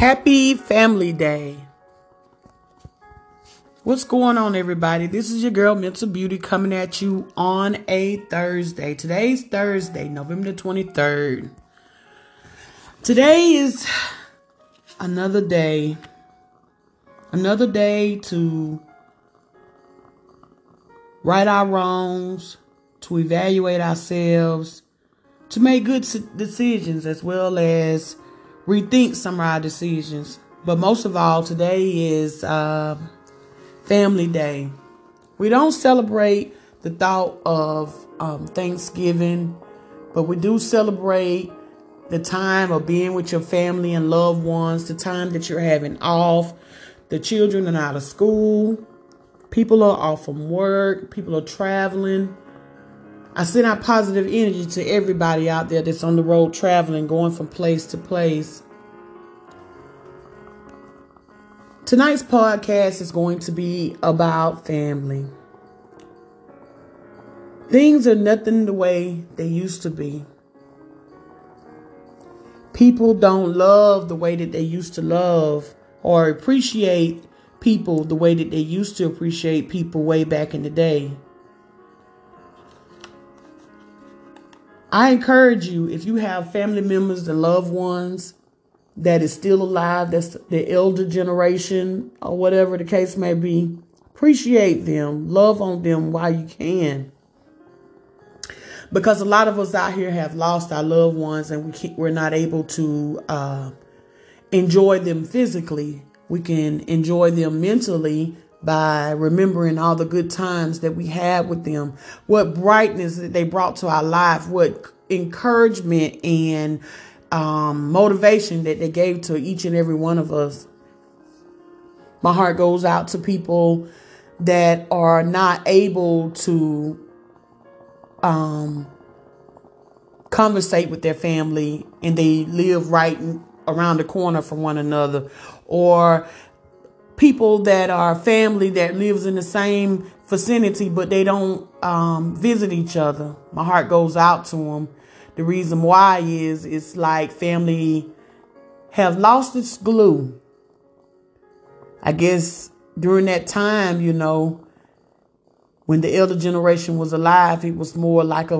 Happy Family Day. What's going on, everybody? This is your girl, Mental Beauty, coming at you on a Thursday. Today's Thursday, November the 23rd. Today is another day, another day to right our wrongs, to evaluate ourselves, to make good decisions, as well as rethink some of our decisions. But most of all, today is uh, Family Day. We don't celebrate the thought of um, Thanksgiving, but we do celebrate the time of being with your family and loved ones, the time that you're having off. The children are out of school, people are off from work, people are traveling. I send out positive energy to everybody out there that's on the road traveling, going from place to place. Tonight's podcast is going to be about family. Things are nothing the way they used to be. People don't love the way that they used to love or appreciate people the way that they used to appreciate people way back in the day. I encourage you, if you have family members and loved ones that is still alive, that's the elder generation or whatever the case may be, appreciate them, love on them while you can. Because a lot of us out here have lost our loved ones and we we're not able to uh, enjoy them physically. We can enjoy them mentally by remembering all the good times that we had with them, what brightness that they brought to our life, what encouragement and um, motivation that they gave to each and every one of us. My heart goes out to people that are not able to um, conversate with their family and they live right around the corner from one another, or people that are family that lives in the same vicinity but they don't um, visit each other. My heart goes out to them. The reason why is it's like family have lost its glue. I guess during that time, you know, when the elder generation was alive, it was more like a,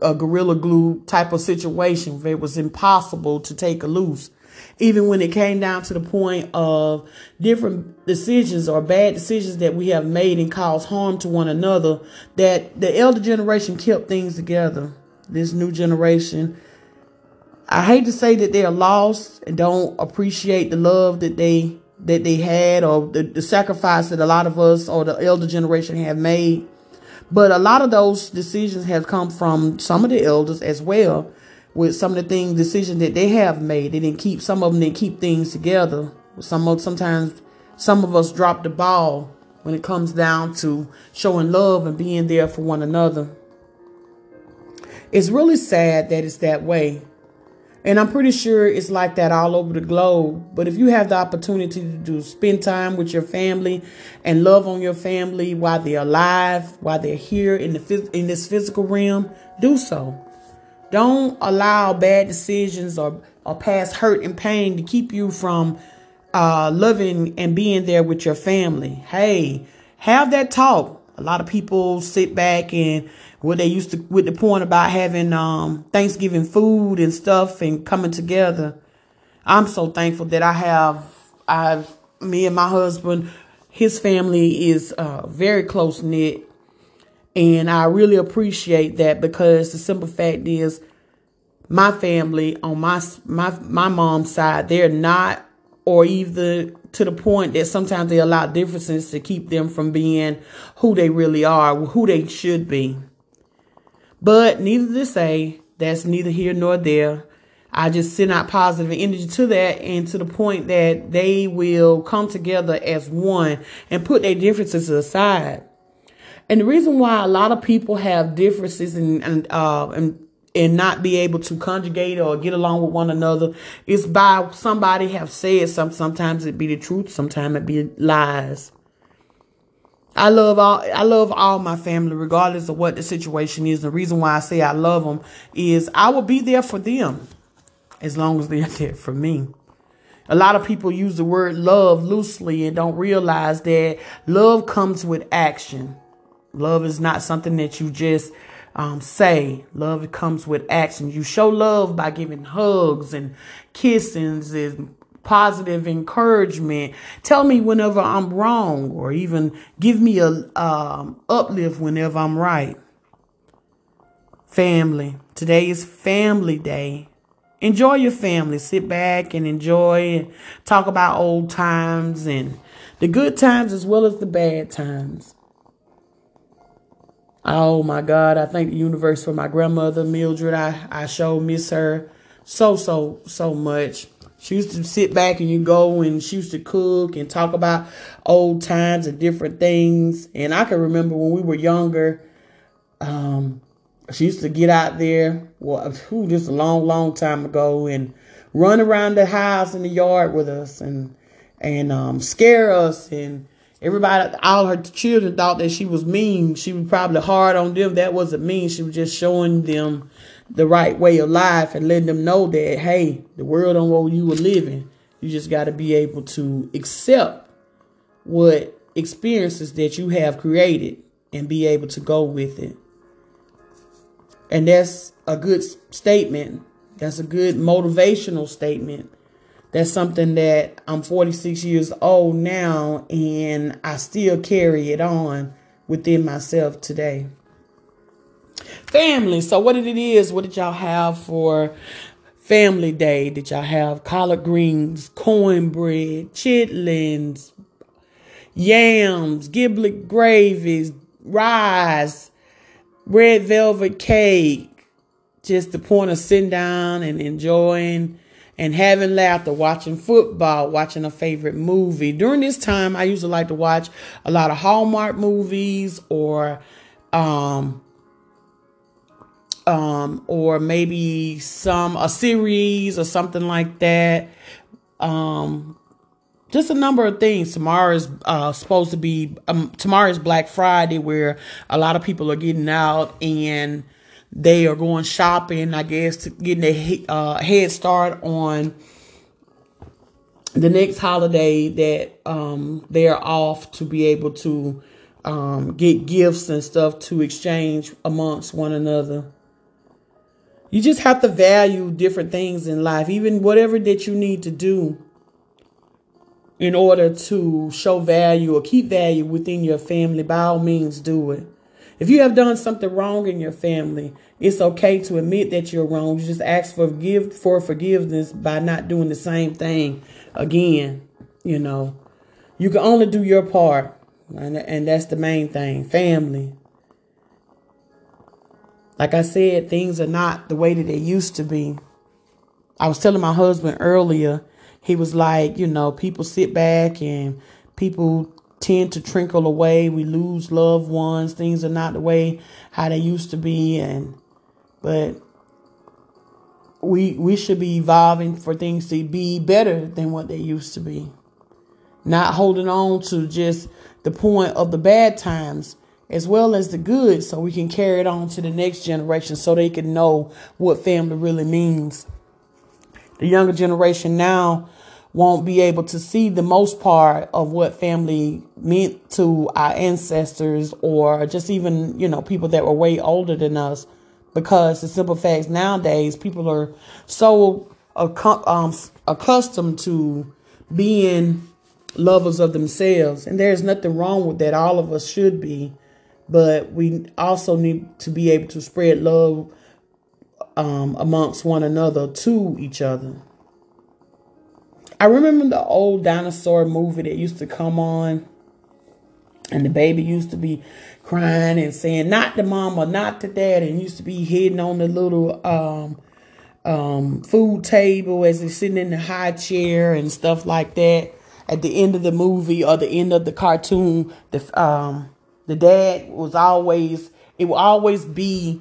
a gorilla glue type of situation it was impossible to take a loose even when it came down to the point of different decisions or bad decisions that we have made and caused harm to one another, that the elder generation kept things together. This new generation, I hate to say that they are lost and don't appreciate the love that they that they had or the, the sacrifice that a lot of us or the elder generation have made. But a lot of those decisions have come from some of the elders as well with some of the things, decisions that they have made. They didn't keep, some of them didn't keep things together. Some of, sometimes some of us drop the ball when it comes down to showing love and being there for one another. It's really sad that it's that way. And I'm pretty sure it's like that all over the globe. But if you have the opportunity to do, spend time with your family and love on your family while they're alive, while they're here in the in this physical realm, do so. Don't allow bad decisions or, or past hurt and pain to keep you from uh, loving and being there with your family. Hey, have that talk. A lot of people sit back and what they used to with the point about having um, Thanksgiving food and stuff and coming together. I'm so thankful that I have I've me and my husband, his family is uh, very close knit and I really appreciate that because the simple fact is my family on my my my mom's side, they're not or even to the point that sometimes they allow differences to keep them from being who they really are, who they should be. But neither to say, that's neither here nor there. I just send out positive energy to that and to the point that they will come together as one and put their differences aside. And the reason why a lot of people have differences and and uh, and and not be able to conjugate or get along with one another is by somebody have said some sometimes it be the truth sometimes it be lies. I love all i love all my family regardless of what the situation is. The reason why i say i love them is i will be there for them as long as they're there for me. A lot of people use the word love loosely and don't realize that love comes with action. Love is not something that you just um, say. Love comes with action. You show love by giving hugs and kissings and positive encouragement. Tell me whenever I'm wrong, or even give me a um, uplift whenever I'm right. Family. Today is Family Day enjoy your family. Sit back and enjoy and talk about old times and the good times as well as the bad times. Oh my God, I thank the universe for my grandmother, Mildred. I, I sure miss her so, so, so much. She used to sit back and you go and she used to cook and talk about old times and different things. And I can remember when we were younger, um, she used to get out there, well, whew, just a long, long time ago, and run around the house in the yard with us and and um, scare us. And everybody, all her children thought that she was mean. She was probably hard on them. That wasn't mean. She was just showing them the right way of life and letting them know that hey, the world on what you were living. You just got to be able to accept what experiences that you have created and be able to go with it. And that's a good statement. That's a good motivational statement. That's something that I'm 46 years old now and I still carry it on within myself today. Family. So, what it is? What did y'all have for Family Day? Did y'all have collard greens, cornbread, chitlins, yams, giblet gravies, rice, red velvet cake, just the point of sitting down and enjoying and having laughter, watching football, watching a favorite movie. During this time, I usually like to watch a lot of Hallmark movies or um um or maybe some a series or something like that. Um just a number of things. Tomorrow is uh, supposed to be um, tomorrow is Black Friday, where a lot of people are getting out and they are going shopping. I guess to getting a uh, head start on the next holiday that um, they're off to be able to um, get gifts and stuff to exchange amongst one another. You just have to value different things in life, even whatever that you need to do in order to show value or keep value within your family, by all means do it. If you have done something wrong in your family, it's okay to admit that you're wrong. You just ask for give for forgiveness by not doing the same thing again. You know, you can only do your part, and, and that's the main thing. Family. Like I said, things are not the way that they used to be. I was telling my husband earlier he was like, you know, people sit back and people tend to trickle away. We lose loved ones. Things are not the way how they used to be, and but we we should be evolving for things to be better than what they used to be. Not holding on to just the point of the bad times as well as the good so we can carry it on to the next generation so they can know what family really means. The younger generation now won't be able to see the most part of what family meant to our ancestors or just even, you know, people that were way older than us. Because the simple facts nowadays, people are so um, accustomed to being lovers of themselves. And there's nothing wrong with that. All of us should be. But we also need to be able to spread love um, amongst one another to each other. I remember the old dinosaur movie that used to come on, and the baby used to be crying and saying, "Not the mama, not the dad," and used to be hidden on the little um, um, food table as they're sitting in the high chair and stuff like that. At the end of the movie or the end of the cartoon, the um, the dad was always it will always be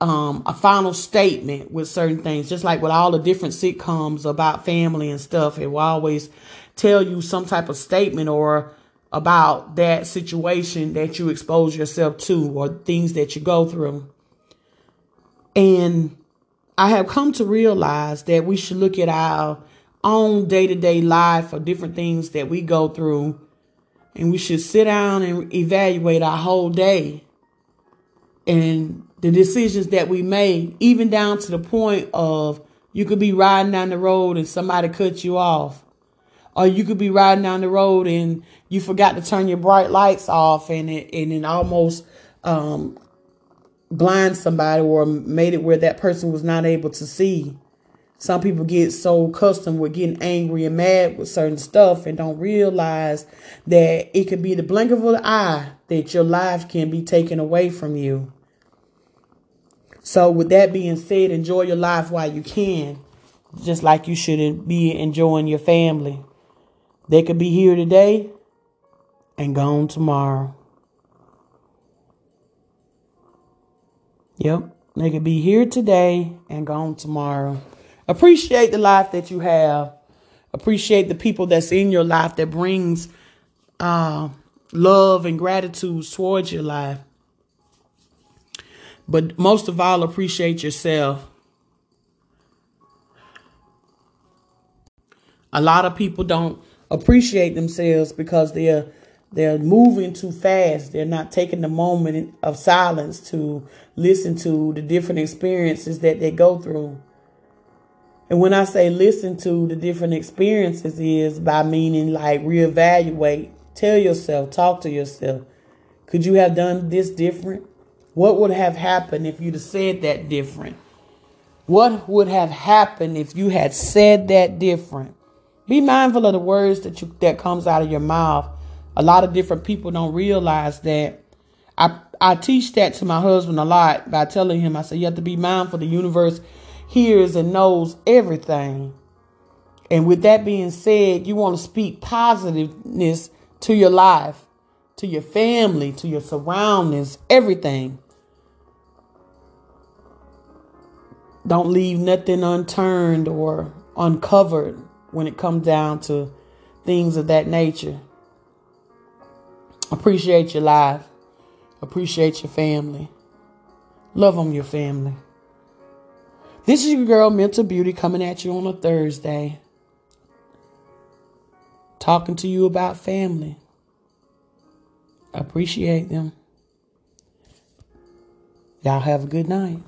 um, a final statement with certain things, just like with all the different sitcoms about family and stuff. It will always tell you some type of statement or about that situation that you expose yourself to or things that you go through. And I have come to realize that we should look at our own day to day life or different things that we go through. And we should sit down and evaluate our whole day and the decisions that we made, even down to the point of you could be riding down the road and somebody cut you off. Or you could be riding down the road and you forgot to turn your bright lights off and it and it almost um, blind somebody or made it where that person was not able to see. Some people get so accustomed with getting angry and mad with certain stuff and don't realize that it could be the blink of an eye that your life can be taken away from you. So, with that being said, enjoy your life while you can, just like you shouldn't be enjoying your family. They could be here today and gone tomorrow. Yep, they could be here today and gone tomorrow. Appreciate the life that you have. Appreciate the people that's in your life that brings uh, love and gratitude towards your life. But most of all, appreciate yourself. A lot of people don't appreciate themselves because they're they're moving too fast. They're not taking the moment of silence to listen to the different experiences that they go through. And when I say listen to the different experiences is by meaning like reevaluate, tell yourself, talk to yourself. Could you have done this different? What would have happened if you'd have said that different? What would have happened if you had said that different? Be mindful of the words that you that comes out of your mouth. A lot of different people don't realize that. I I teach that to my husband a lot by telling him I say you have to be mindful the universe hears and knows everything. And with that being said, you want to speak positiveness to your life, to your family, to your surroundings, everything. Don't leave nothing unturned or uncovered when it comes down to things of that nature. Appreciate your life. Appreciate your family. Love on your family. This is your girl, Mental Beauty, coming at you on a Thursday. Talking to you about family. Appreciate them. Y'all have a good night.